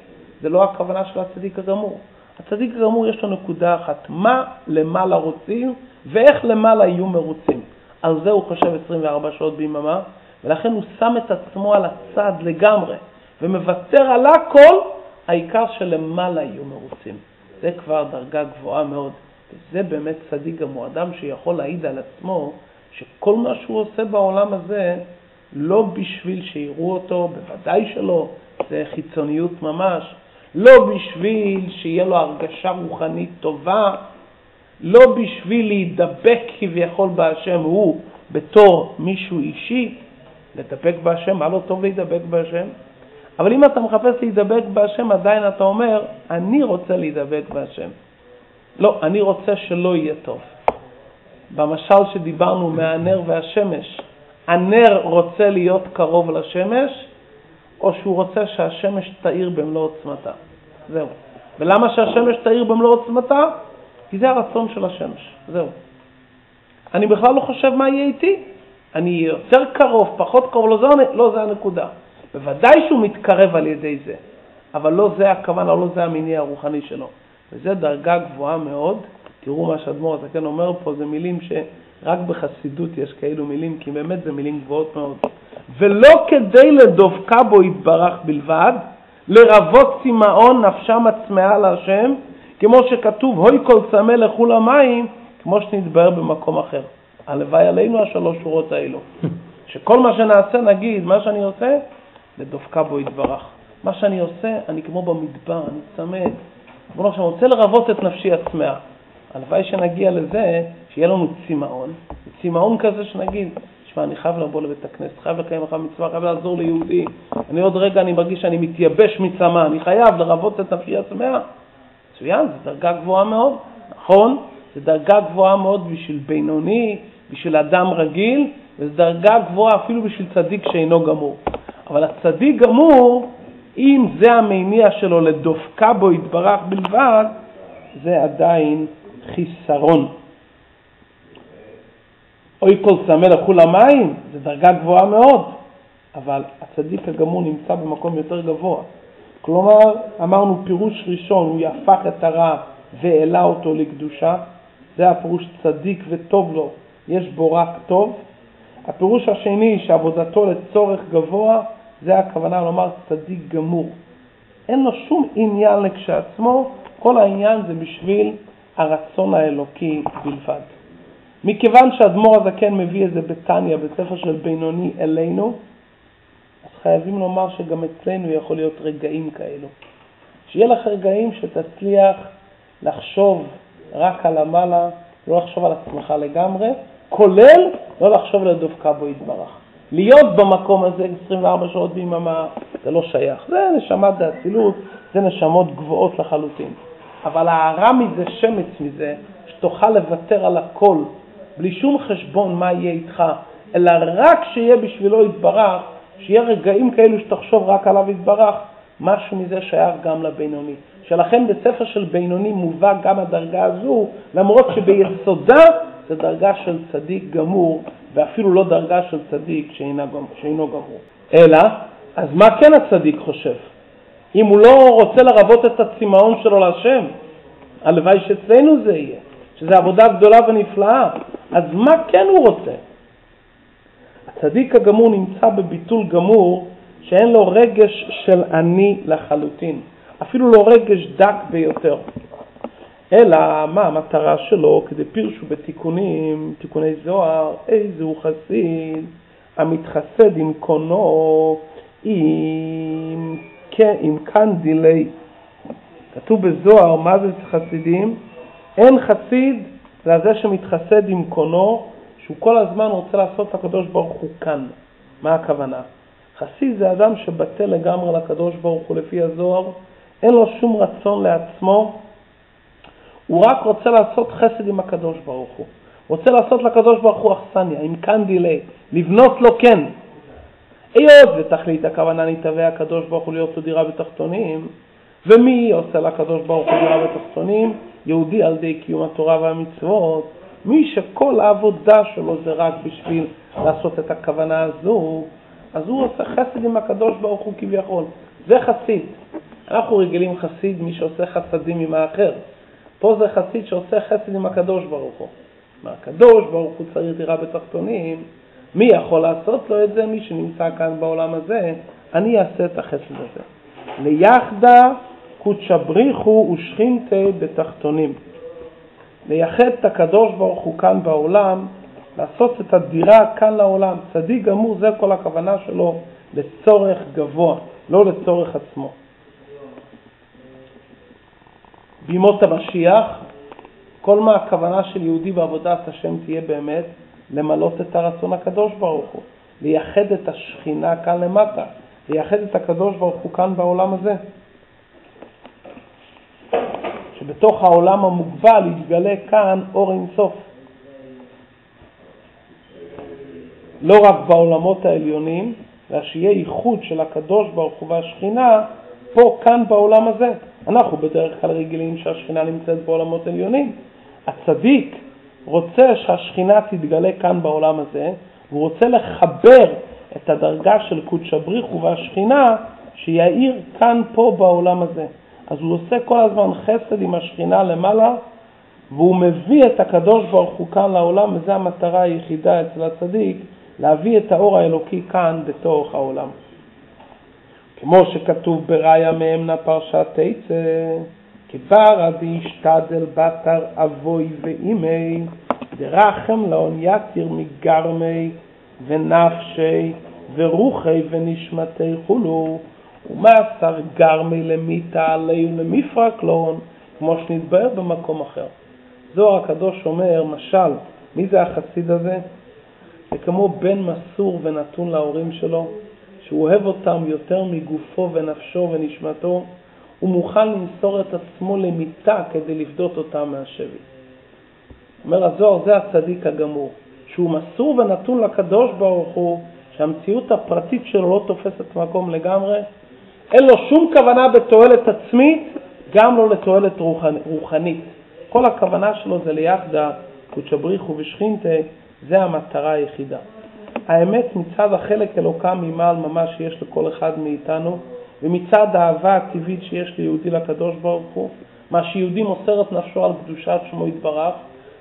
זה לא הכוונה של הצדיק הגמור. הצדיק הגמור יש לו נקודה אחת, מה למעלה רוצים ואיך למעלה יהיו מרוצים. על זה הוא חושב 24 שעות ביממה, ולכן הוא שם את עצמו על הצד לגמרי, ומוותר על הכל, העיקר שלמעלה יהיו מרוצים. זה כבר דרגה גבוהה מאוד. וזה באמת צדיק גמור, אדם שיכול להעיד על עצמו שכל מה שהוא עושה בעולם הזה, לא בשביל שיראו אותו, בוודאי שלא, זה חיצוניות ממש, לא בשביל שיהיה לו הרגשה רוחנית טובה, לא בשביל להידבק כביכול בהשם הוא בתור מישהו אישי, לדבק בהשם, מה לא טוב להידבק בהשם? אבל אם אתה מחפש להידבק בהשם, עדיין אתה אומר, אני רוצה להידבק בהשם. לא, אני רוצה שלא יהיה טוב. במשל שדיברנו מהנר והשמש, הנר רוצה להיות קרוב לשמש, או שהוא רוצה שהשמש תאיר במלוא עוצמתה. זהו. ולמה שהשמש תאיר במלוא עוצמתה? כי זה הרצון של השמש. זהו. אני בכלל לא חושב מה יהיה איתי. אני יותר קרוב, פחות קרוב, לא, זה, לא זה הנקודה. בוודאי שהוא מתקרב על ידי זה, אבל לא זה הכוונה, לא זה המניע הרוחני שלו. וזו דרגה גבוהה מאוד. תראו מה שאדמו"ר הזקן אומר פה, זה מילים שרק בחסידות יש כאלו מילים, כי באמת זה מילים גבוהות מאוד. ולא כדי לדופקה בו יתברך בלבד, לרבות צמאון נפשם הצמאה להשם, כמו שכתוב, הוי כל צמא לכו למים, כמו שנתבהר במקום אחר. הלוואי עלינו השלוש שורות האלו. שכל מה שנעשה, נגיד, מה שאני עושה, לדופקה בו יתברך. מה שאני עושה, אני כמו במדבר, אני צמא. בוא עכשיו, אני רוצה לרבות את נפשי הצמאה. הלוואי שנגיע לזה, שיהיה לנו צמאון, צמאון כזה שנגיד, תשמע, אני חייב לבוא לבית הכנסת, חייב לקיים אחר מצווה, חייב לעזור ליהודי. אני עוד רגע, אני מרגיש שאני מתייבש מצמא, אני חייב לרבות את נפשי הצמאה. מצוין, זו דרגה גבוהה מאוד, נכון? זו דרגה גבוהה מאוד בשביל בינוני, בשביל אדם רגיל, וזו דרגה גבוהה אפילו בשביל צדיק שאינו גמור. אבל הצדיק גמור, אם זה המניע שלו לדופקה בו יתברך בלבד, זה עדיין חיסרון. אוי כל צמא לכו למים, זו דרגה גבוהה מאוד, אבל הצדיק הגמור נמצא במקום יותר גבוה. כלומר, אמרנו פירוש ראשון, הוא יהפך את הרע והעלה אותו לקדושה, זה הפירוש צדיק וטוב לו, יש בו רק טוב. הפירוש השני, שעבודתו לצורך גבוה, זה הכוונה לומר צדיק גמור. אין לו שום עניין לכשעצמו, כל העניין זה בשביל הרצון האלוקי בלבד. מכיוון שאדמו"ר הזקן מביא את זה בתניא, בספר של בינוני אלינו, אז חייבים לומר שגם אצלנו יכול להיות רגעים כאלו. שיהיה לך רגעים שתצליח לחשוב רק על המעלה, לא לחשוב על עצמך לגמרי, כולל לא לחשוב לדופקה בו יתברך. להיות במקום הזה 24 שעות ביממה, זה לא שייך. זה נשמת האצילות, זה נשמות גבוהות לחלוטין. אבל הערה מזה, שמץ מזה, שתוכל לוותר על הכל, בלי שום חשבון מה יהיה איתך, אלא רק שיהיה בשבילו יתברך, שיהיה רגעים כאלו שתחשוב רק עליו יתברך, משהו מזה שייך גם לבינוני. שלכן בספר של בינוני מובא גם הדרגה הזו, למרות שביסודה זה דרגה של צדיק גמור, ואפילו לא דרגה של צדיק שאינו גמור. אלא, אז מה כן הצדיק חושב? אם הוא לא רוצה לרבות את הצמאון שלו להשם, הלוואי שאצלנו זה יהיה, שזו עבודה גדולה ונפלאה, אז מה כן הוא רוצה? הצדיק הגמור נמצא בביטול גמור שאין לו רגש של אני לחלוטין, אפילו לא רגש דק ביותר. אלא מה המטרה שלו? כדי פירשו בתיקונים, תיקוני זוהר, איזה הוא חסיד המתחסד עם קונו עם, עם קנדילי. כתוב בזוהר, מה זה חסידים? אין חסיד אלא זה שמתחסד עם קונו, שהוא כל הזמן רוצה לעשות לקדוש ברוך הוא כאן. מה הכוונה? חסיד זה אדם שבטל לגמרי לקדוש ברוך הוא לפי הזוהר, אין לו שום רצון לעצמו, הוא רק רוצה לעשות חסד עם הקדוש ברוך הוא. רוצה לעשות לקדוש ברוך הוא אכסניה, עם כאן דילי, לבנות לו כן. היות ותכלית הכוונה נתהווה הקדוש ברוך הוא להיות לו דירה בתחתונים, ומי עושה לקדוש ברוך הוא דירה בתחתונים? יהודי על ידי קיום התורה והמצוות. מי שכל העבודה שלו זה רק בשביל לעשות את הכוונה הזו, אז הוא עושה חסד עם הקדוש ברוך הוא כביכול. זה חסיד. אנחנו רגילים חסיד, מי שעושה חסדים עם האחר. פה זה חסיד שעושה חסד עם הקדוש ברוך הוא. מה, הקדוש ברוך הוא צריך דירה בתחתונים, מי יכול לעשות לו את זה? מי שנמצא כאן בעולם הזה, אני אעשה את החסד הזה. ליחדה קודשא בריחו ושכינתה בתחתונים. לייחד את הקדוש ברוך הוא כאן בעולם, לעשות את הדירה כאן לעולם. צדיק גמור, זה כל הכוונה שלו לצורך גבוה, לא לצורך עצמו. בימות המשיח, כל מה הכוונה של יהודי בעבודת השם תהיה באמת למלות את הרצון הקדוש ברוך הוא, לייחד את השכינה כאן למטה, לייחד את הקדוש ברוך הוא כאן בעולם הזה. שבתוך העולם המוגבל יתגלה כאן אור אינסוף. לא רק בעולמות העליונים, אלא שיהיה ייחוד של הקדוש ברוך הוא והשכינה פה, כאן בעולם הזה. אנחנו בדרך כלל רגילים שהשכינה נמצאת בעולמות עליונים. הצדיק רוצה שהשכינה תתגלה כאן בעולם הזה, והוא רוצה לחבר את הדרגה של קודש הבריחו והשכינה שיאיר כאן פה בעולם הזה. אז הוא עושה כל הזמן חסד עם השכינה למעלה, והוא מביא את הקדוש ברוך הוא כאן לעולם, וזו המטרה היחידה אצל הצדיק, להביא את האור האלוקי כאן בתוך העולם. כמו שכתוב בראיה מאמנה פרשת תצא, כבר דישתדל בתר אבוי ואימי, דרחם לאון יתיר מגרמי ונפשי ורוחי ונשמתי חולו, ומאסר גרמי למיתה עלי ולמפרק לון, כמו שנתבהר במקום אחר. זוהר הקדוש אומר, משל, מי זה החסיד הזה? זה כמו בן מסור ונתון להורים שלו, שהוא אוהב אותם יותר מגופו ונפשו ונשמתו, הוא מוכן למסור את עצמו למיתה כדי לפדות אותם מהשבי. אומר הזוהר, זה הצדיק הגמור, שהוא מסור ונתון לקדוש ברוך הוא, שהמציאות הפרטית שלו לא תופסת מקום לגמרי, אין לו שום כוונה בתועלת עצמית, גם לא לתועלת רוחנית. כל הכוונה שלו זה ליחדה, קודשא בריחו ושכינתה, זה המטרה היחידה. האמת מצד החלק אלוקם ממעל ממש שיש לכל אחד מאיתנו, ומצד האהבה הטבעית שיש ליהודי לקדוש ברוך הוא, מה שיהודי מוסר את נפשו על קדושת שמו יתברך,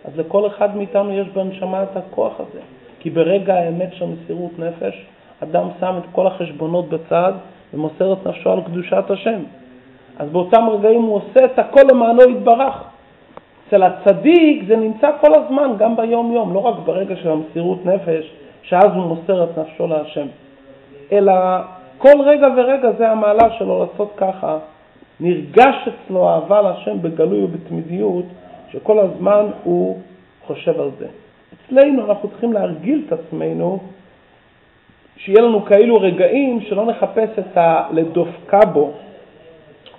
אז לכל אחד מאיתנו יש בנשמה את הכוח הזה. כי ברגע האמת של מסירות נפש, אדם שם את כל החשבונות בצד ומוסר את נפשו על קדושת השם. אז באותם רגעים הוא עושה את הכל למענו יתברך. אצל הצדיק זה נמצא כל הזמן, גם ביום-יום, לא רק ברגע של המסירות נפש, שאז הוא מוסר את נפשו להשם, אלא כל רגע ורגע זה המעלה שלו לעשות ככה. נרגש אצלו אהבה להשם בגלוי ובתמידיות, שכל הזמן הוא חושב על זה. אצלנו אנחנו צריכים להרגיל את עצמנו, שיהיה לנו כאילו רגעים שלא נחפש את הלדופקה בו,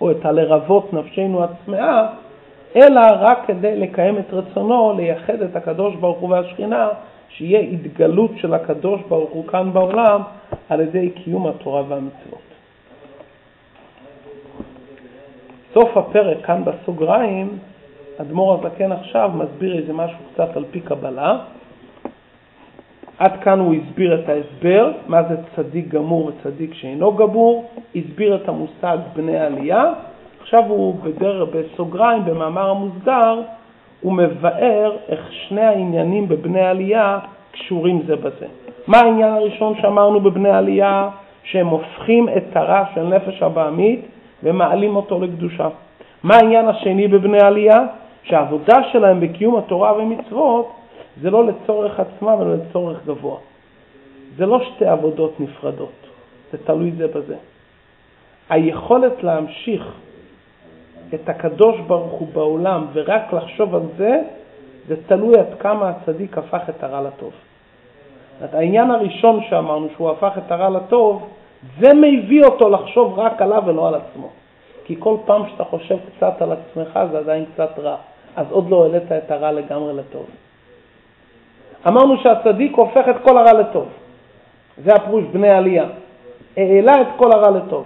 או את הלרבות נפשנו הצמאה, אלא רק כדי לקיים את רצונו, לייחד את הקדוש ברוך הוא והשכינה, שיהיה התגלות של הקדוש ברוך הוא כאן בעולם על ידי קיום התורה והמצוות. סוף הפרק כאן בסוגריים, אדמו"ר הזקן עכשיו מסביר איזה משהו קצת על פי קבלה. עד כאן הוא הסביר את ההסבר, מה זה צדיק גמור וצדיק שאינו גמור, הסביר את המושג בני עלייה, עכשיו הוא בדר, בסוגריים, במאמר המוסגר, הוא מבאר איך שני העניינים בבני עלייה קשורים זה בזה. מה העניין הראשון שאמרנו בבני עלייה? שהם הופכים את הרע של נפש הבעמית ומעלים אותו לקדושה. מה העניין השני בבני עלייה? שהעבודה שלהם בקיום התורה ומצוות זה לא לצורך עצמם, אלא לצורך גבוה. זה לא שתי עבודות נפרדות, זה תלוי זה בזה. היכולת להמשיך את הקדוש ברוך הוא בעולם ורק לחשוב על זה, זה תלוי עד כמה הצדיק הפך את הרע לטוב. זאת העניין הראשון שאמרנו, שהוא הפך את הרע לטוב, זה מביא אותו לחשוב רק עליו ולא על עצמו. כי כל פעם שאתה חושב קצת על עצמך זה עדיין קצת רע, אז עוד לא העלית את הרע לגמרי לטוב. אמרנו שהצדיק הופך את כל הרע לטוב. זה הפרוש בני עלייה. העלה את כל הרע לטוב.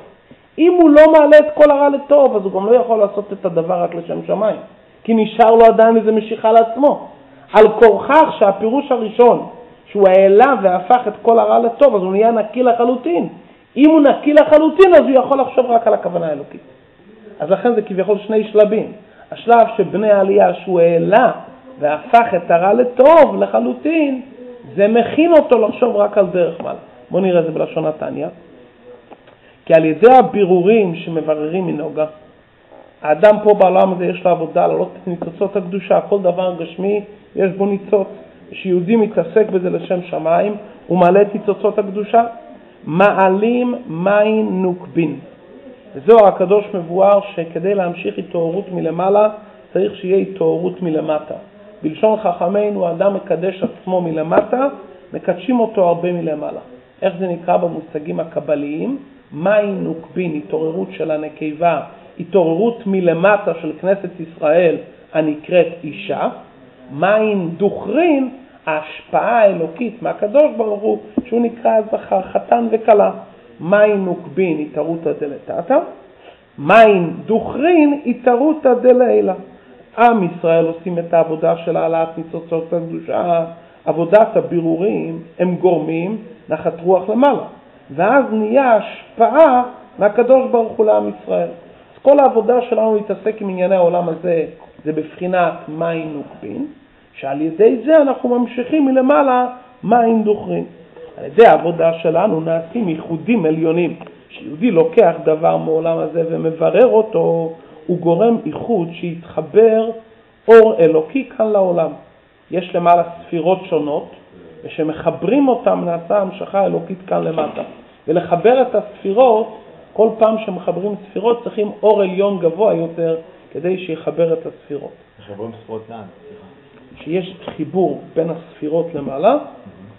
אם הוא לא מעלה את כל הרע לטוב, אז הוא גם לא יכול לעשות את הדבר רק לשם שמיים, כי נשאר לו עדיין איזה משיכה לעצמו. על כורכך שהפירוש הראשון, שהוא העלה והפך את כל הרע לטוב, אז הוא נהיה נקי לחלוטין. אם הוא נקי לחלוטין, אז הוא יכול לחשוב רק על הכוונה האלוקית. אז לכן זה כביכול שני שלבים. השלב שבני העלייה שהוא העלה והפך את הרע לטוב לחלוטין, זה מכין אותו לחשוב רק על דרך מעלה. בואו נראה את זה בלשון התניא. כי על ידי הבירורים שמבררים מנוגה, האדם פה בעולם הזה יש לו עבודה לעלות את ניצוצות הקדושה, כל דבר גשמי יש בו ניצוץ. כשיהודי מתעסק בזה לשם שמיים, הוא מעלה את ניצוצות הקדושה. מעלים מים נוקבין. וזוהר הקדוש מבואר שכדי להמשיך התעוררות מלמעלה צריך שיהיה התעוררות מלמטה. בלשון חכמינו, האדם מקדש עצמו מלמטה, מקדשים אותו הרבה מלמעלה. איך זה נקרא במושגים הקבליים? מים נוקבין, התעוררות של הנקבה, התעוררות מלמטה של כנסת ישראל הנקראת אישה, מים דוכרין, ההשפעה האלוקית מהקדוש ברוך הוא, שהוא נקרא זכר, חתן וכלה. מים נוקבין, התערותא דלתתא, מים דוכרין, התערותא דלילה. עם ישראל עושים את העבודה של העלאת ניצוצות הקדושה, עבודת הבירורים, הם גורמים נחת רוח למעלה. ואז נהיה השפעה מהקדוש ברוך הוא לעם ישראל. אז כל העבודה שלנו להתעסק עם ענייני העולם הזה זה בבחינת מים נוקבין, שעל ידי זה אנחנו ממשיכים מלמעלה מים דוכרים. על ידי העבודה שלנו נעשים ייחודים עליונים. כשיהודי לוקח דבר מעולם הזה ומברר אותו, הוא גורם ייחוד שיתחבר אור אלוקי כאן לעולם. יש למעלה ספירות שונות, ושמחברים אותם נעשה המשכה אלוקית כאן למטה. ולחבר את הספירות, כל פעם שמחברים ספירות צריכים אור עליון גבוה יותר כדי שיחבר את הספירות. מחברים ספירות לאן? כשיש חיבור בין הספירות למעלה,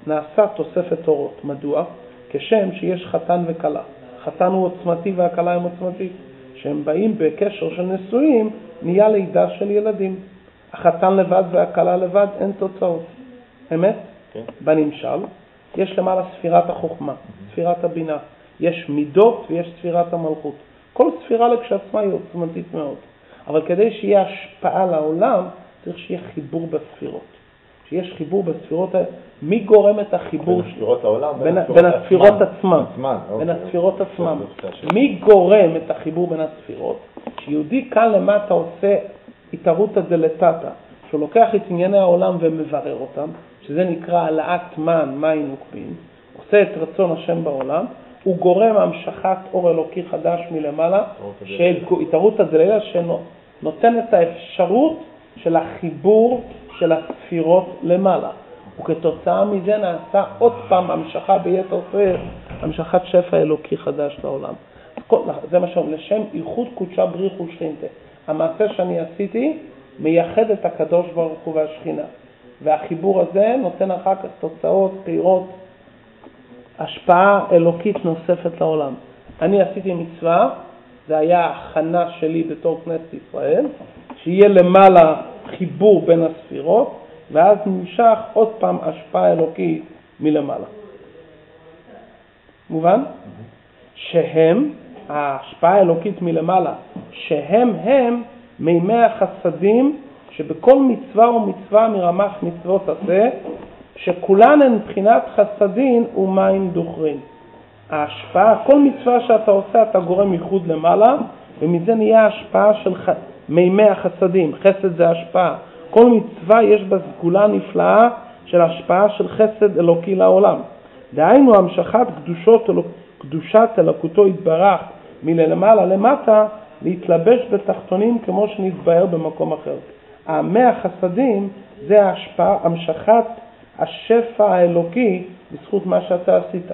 נעשה תוספת אורות. מדוע? כשם שיש חתן וכלה. חתן הוא עוצמתי והכלה הם עוצמתית. כשהם באים בקשר של נשואים, נהיה לידה של ילדים. החתן לבד והכלה לבד אין תוצאות. אמת? כן. בנמשל, יש למעלה ספירת החוכמה, ספירת הבינה. יש מידות ויש ספירת המלכות. כל ספירה לכשעצמה היא עוצמתית מאוד. אבל כדי שיהיה השפעה לעולם, צריך שיהיה חיבור בספירות. שיש חיבור בספירות האלה, מי גורם את החיבור? בין הספירות לעולם? בין, בין הספירות עצמן. עצמן, בין אוקיי. הספירות עצמן. מי גורם את החיבור בין הספירות? שיהודי כאן למטה עושה התערותא דלתתא, שהוא לוקח את ענייני העולם ומברר אותם, שזה נקרא העלאת מן, מים נוקבים, עושה את רצון השם בעולם, הוא גורם המשכת אור אלוקי חדש מלמעלה, שהתערותא דלילה שנותן את האפשרות של החיבור של הספירות למעלה. וכתוצאה מזה נעשה עוד פעם המשכה ביתר שאת, המשכת שפע אלוקי חדש לעולם. כל- זה מה שאומרים, לשם איחוד קודשה בריחו שכינתה. המעשה שאני עשיתי מייחד את הקדוש ברוך הוא והשכינה. והחיבור הזה נותן אחר כך תוצאות, פירות, השפעה אלוקית נוספת לעולם. אני עשיתי מצווה, זה היה הכנה שלי בתור כנסת ישראל, שיהיה למעלה חיבור בין הספירות, ואז נמשך עוד פעם השפעה אלוקית מלמעלה. מובן? שהם, ההשפעה האלוקית מלמעלה, שהם הם מימי החסדים שבכל מצווה ומצווה מרמ"ח מצוות עשה, שכולן הן מבחינת חסדין ומים דוכרין. ההשפעה, כל מצווה שאתה עושה אתה גורם ייחוד למעלה, ומזה נהיה השפעה של. מימי החסדים, חסד זה השפעה. כל מצווה יש בה סגולה נפלאה של השפעה של חסד אלוקי לעולם. דהיינו המשכת קדושות, קדושת אלוקותו יתברך מלמעלה למטה, להתלבש בתחתונים כמו שנתבהר במקום אחר. המי החסדים זה ההשפעה, המשכת השפע האלוקי בזכות מה שאתה עשית.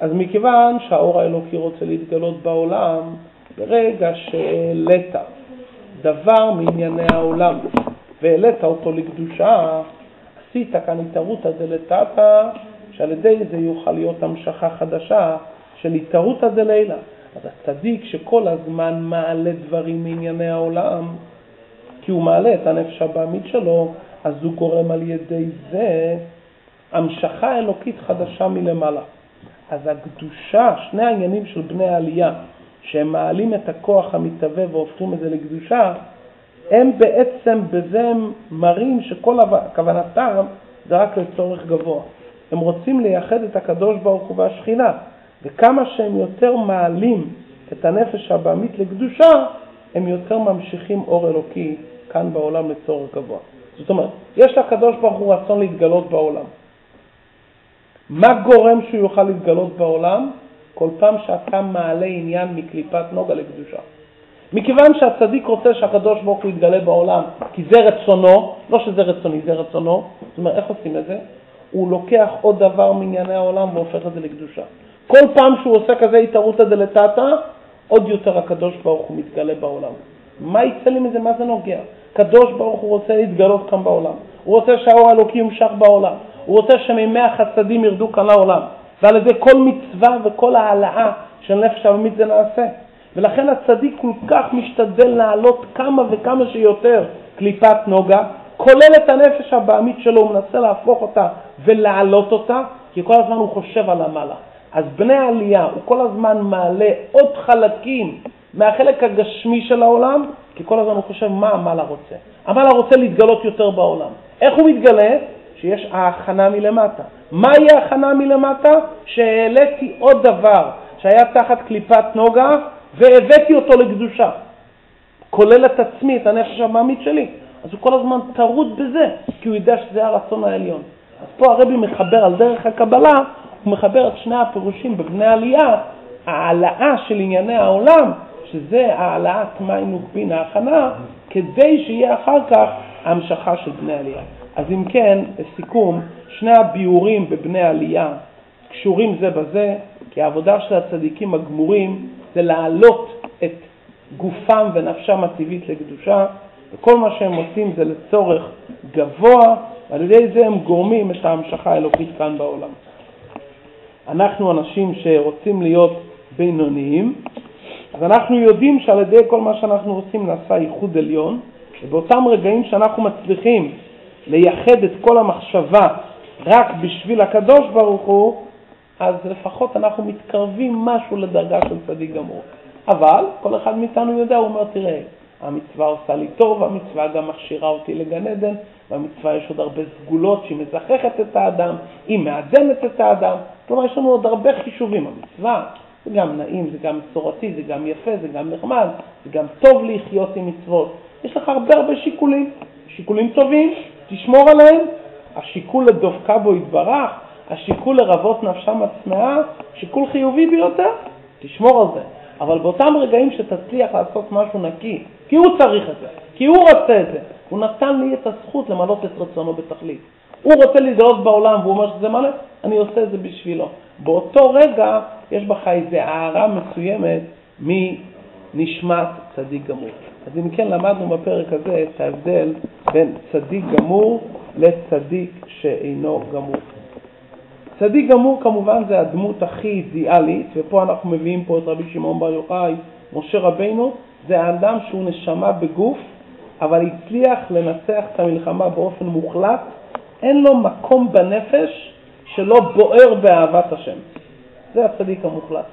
אז מכיוון שהאור האלוקי רוצה להתגלות בעולם, ברגע שהעלית דבר מענייני העולם והעלית אותו לקדושה, עשית כאן התערותא דלתתא, שעל ידי זה יוכל להיות המשכה חדשה של התערותא דלילה. אז הצדיק שכל הזמן מעלה דברים מענייני העולם, כי הוא מעלה את הנפש הבעמית שלו, אז הוא גורם על ידי זה המשכה אלוקית חדשה מלמעלה. אז הקדושה, שני העניינים של בני העלייה, שהם מעלים את הכוח המתהווה והופכים את זה לקדושה, הם בעצם בזה הם מראים שכל כוונתם זה רק לצורך גבוה. הם רוצים לייחד את הקדוש ברוך הוא והשכינה, וכמה שהם יותר מעלים את הנפש הבעמית לקדושה, הם יותר ממשיכים אור אלוקי כאן בעולם לצורך גבוה. זאת אומרת, יש לקדוש ברוך הוא רצון להתגלות בעולם. מה גורם שהוא יוכל להתגלות בעולם? כל פעם שאתה מעלה עניין מקליפת נוגה לקדושה. מכיוון שהצדיק רוצה שהקדוש ברוך הוא יתגלה בעולם, כי זה רצונו, לא שזה רצוני, זה רצונו, זאת אומרת, איך עושים את זה? הוא לוקח עוד דבר מענייני העולם והופך את זה לקדושה. כל פעם שהוא עושה כזה התערותא דלתתא, עוד יותר הקדוש ברוך הוא מתגלה בעולם. מה יצא לי מזה? מה זה נוגע? קדוש ברוך הוא רוצה להתגלות כאן בעולם. הוא רוצה שהאור האלוקי ימשך בעולם. הוא רוצה שמימי החסדים ירדו כאן לעולם. ועל ידי כל מצווה וכל העלאה של נפש הבמית זה נעשה. ולכן הצדיק כל כך משתדל להעלות כמה וכמה שיותר קליפת נוגה, כולל את הנפש הבעמית שלו, הוא מנסה להפוך אותה ולהעלות אותה, כי כל הזמן הוא חושב על המעלה. אז בני העלייה, הוא כל הזמן מעלה עוד חלקים מהחלק הגשמי של העולם, כי כל הזמן הוא חושב מה המעלה רוצה. המעלה רוצה להתגלות יותר בעולם. איך הוא מתגלה? שיש ההכנה מלמטה. מהי ההכנה מלמטה? שהעליתי עוד דבר שהיה תחת קליפת נוגה והבאתי אותו לקדושה, כולל את עצמי, את הנפש המעמית שלי. אז הוא כל הזמן טרוד בזה, כי הוא יודע שזה הרצון העליון. אז פה הרבי מחבר על דרך הקבלה, הוא מחבר את שני הפירושים בבני עלייה, העלאה של ענייני העולם, שזה העלאת מים נוקבין, ההכנה, כדי שיהיה אחר כך המשכה של בני עלייה. אז אם כן, לסיכום, שני הביאורים בבני עלייה קשורים זה בזה, כי העבודה של הצדיקים הגמורים זה להעלות את גופם ונפשם הטבעית לקדושה, וכל מה שהם עושים זה לצורך גבוה, ועל ידי זה הם גורמים את ההמשכה האלוקית כאן בעולם. אנחנו אנשים שרוצים להיות בינוניים, אז אנחנו יודעים שעל ידי כל מה שאנחנו עושים נעשה ייחוד עליון, ובאותם רגעים שאנחנו מצליחים לייחד את כל המחשבה רק בשביל הקדוש ברוך הוא, אז לפחות אנחנו מתקרבים משהו לדרגה של צדיק גמור. אבל כל אחד מאיתנו יודע, הוא אומר, תראה, המצווה עושה לי טוב, המצווה גם מכשירה אותי לגן עדן, במצווה יש עוד הרבה סגולות שהיא מזככת את האדם, היא מעדנת את האדם, כלומר יש לנו עוד הרבה חישובים. המצווה זה גם נעים, זה גם מסורתי, זה גם יפה, זה גם נחמד, זה גם טוב לחיות עם מצוות. יש לך הרבה הרבה שיקולים, שיקולים טובים, תשמור עליהם. השיקול לדבקה בו יתברך, השיקול לרבות נפשם הצמאה, שיקול חיובי ביותר, תשמור על זה. אבל באותם רגעים שתצליח לעשות משהו נקי, כי הוא צריך את זה, כי הוא רוצה את זה, הוא נתן לי את הזכות למלות את רצונו בתכלית. הוא רוצה להתגלות בעולם והוא אומר שזה מלא, אני עושה את זה בשבילו. באותו רגע יש בך איזו הערה מסוימת מנשמת צדיק גמור. אז אם כן, למדנו בפרק הזה את ההבדל בין צדיק גמור לצדיק שאינו גמור. צדיק גמור כמובן זה הדמות הכי אידיאלית, ופה אנחנו מביאים פה את רבי שמעון בר יוחאי, משה רבינו, זה האדם שהוא נשמה בגוף, אבל הצליח לנצח את המלחמה באופן מוחלט, אין לו מקום בנפש שלא בוער באהבת השם. זה הצדיק המוחלט.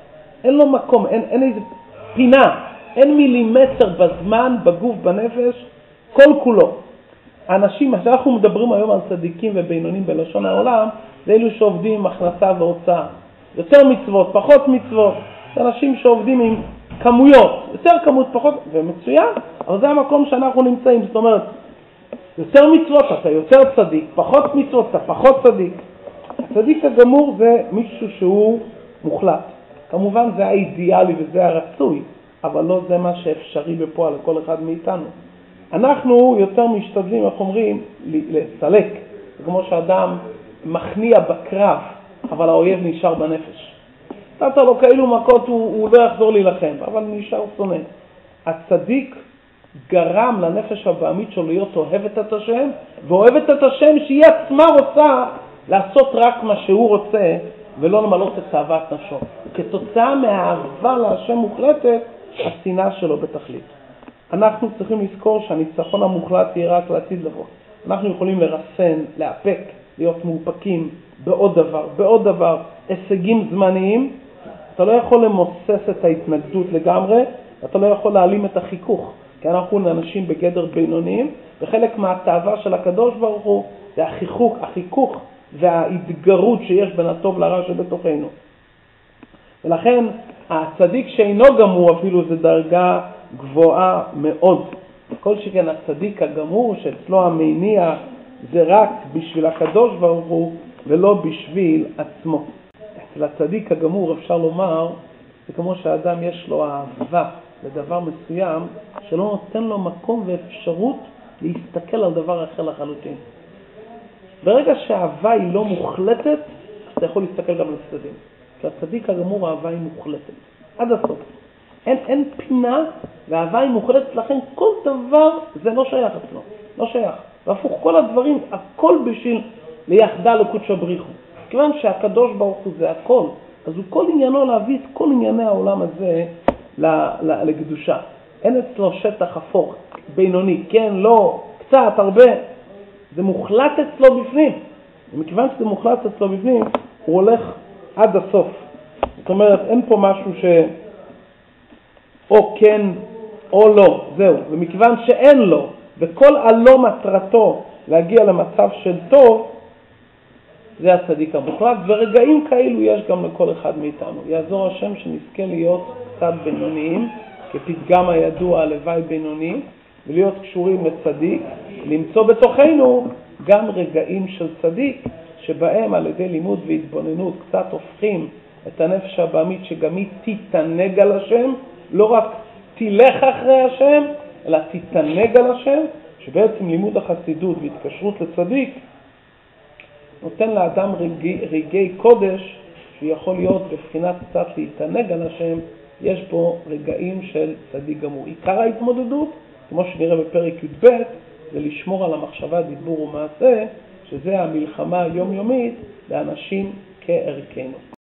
אין לו מקום, אין, אין איזה פינה, אין מילימטר בזמן, בגוף, בנפש, כל כולו. האנשים, אנחנו מדברים היום על צדיקים ובינונים בלשון העולם, זה אלו שעובדים עם הכנסה והוצאה. יותר מצוות, פחות מצוות. זה אנשים שעובדים עם כמויות, יותר כמות, פחות, ומצוין, אבל זה המקום שאנחנו נמצאים. זאת אומרת, יותר מצוות אתה יותר צדיק, פחות מצוות אתה פחות צדיק. הצדיק הגמור זה מישהו שהוא מוחלט. כמובן זה האידיאלי וזה הרצוי, אבל לא זה מה שאפשרי בפועל לכל אחד מאיתנו. אנחנו יותר משתדלים, איך אומרים, לסלק. כמו שאדם מכניע בקרב, אבל האויב נשאר בנפש. נתת לו כאילו מכות, הוא, הוא לא יחזור להילחם, אבל נשאר שונא. הצדיק גרם לנפש הבעמית שלו להיות אוהבת את השם, ואוהבת את השם שהיא עצמה רוצה לעשות רק מה שהוא רוצה, ולא למלות את תאוות נפשו. כתוצאה מהאהבה להשם מוחלטת, השנאה שלו בתכלית. אנחנו צריכים לזכור שהניצחון המוחלט יהיה רק לעתיד לבוא. אנחנו יכולים לרסן, לאפק, להיות מאופקים בעוד דבר, בעוד דבר, הישגים זמניים. אתה לא יכול למוסס את ההתנגדות לגמרי, אתה לא יכול להעלים את החיכוך, כי אנחנו אנשים בגדר בינוניים, וחלק מהתאווה של הקדוש ברוך הוא זה החיכוך, החיכוך וההתגרות שיש בין הטוב לרע שבתוכנו. ולכן הצדיק שאינו גמור אפילו זה דרגה גבוהה מאוד. כל שכן הצדיק הגמור שאצלו המניע זה רק בשביל הקדוש ברוך הוא ולא בשביל עצמו. אצל הצדיק הגמור אפשר לומר, זה כמו שאדם יש לו אהבה לדבר מסוים שלא נותן לו מקום ואפשרות להסתכל על דבר אחר לחלוטין. ברגע שהאהבה היא לא מוחלטת, אתה יכול להסתכל גם על הצדדים. כשהצדיק הגמור האהבה היא מוחלטת, עד הסוף. אין, אין פינה והאהבה היא מוחלטת, לכן כל דבר זה לא שייך אצלו, לא שייך. והפוך, כל הדברים, הכל בשביל ליחדה לקודשא בריחו. כיוון שהקדוש ברוך הוא זה הכל, אז הוא כל עניינו להביא את כל ענייני העולם הזה לקדושה. אין אצלו שטח אפור, בינוני, כן, לא, קצת, הרבה. זה מוחלט אצלו בפנים. ומכיוון שזה מוחלט אצלו בפנים, הוא הולך עד הסוף. זאת אומרת, אין פה משהו ש... או כן או לא, זהו. ומכיוון שאין לו, וכל עלו מטרתו להגיע למצב של טוב, זה הצדיק המוחלט, ורגעים כאלו יש גם לכל אחד מאיתנו. יעזור השם שנזכה להיות קצת בינוניים, כפתגם הידוע הלוואי בינוני, ולהיות קשורים לצדיק, למצוא בתוכנו גם רגעים של צדיק, שבהם על ידי לימוד והתבוננות קצת הופכים את הנפש הבעמית שגם היא תתענג על השם, לא רק תלך אחרי השם, אלא תתענג על השם, שבעצם לימוד החסידות והתקשרות לצדיק נותן לאדם רגעי, רגעי קודש, שיכול להיות בבחינת קצת להתענג על השם, יש בו רגעים של צדיק גמור. עיקר ההתמודדות, כמו שנראה בפרק י"ב, זה לשמור על המחשבה, דיבור ומעשה, שזה המלחמה היומיומית לאנשים כערכנו.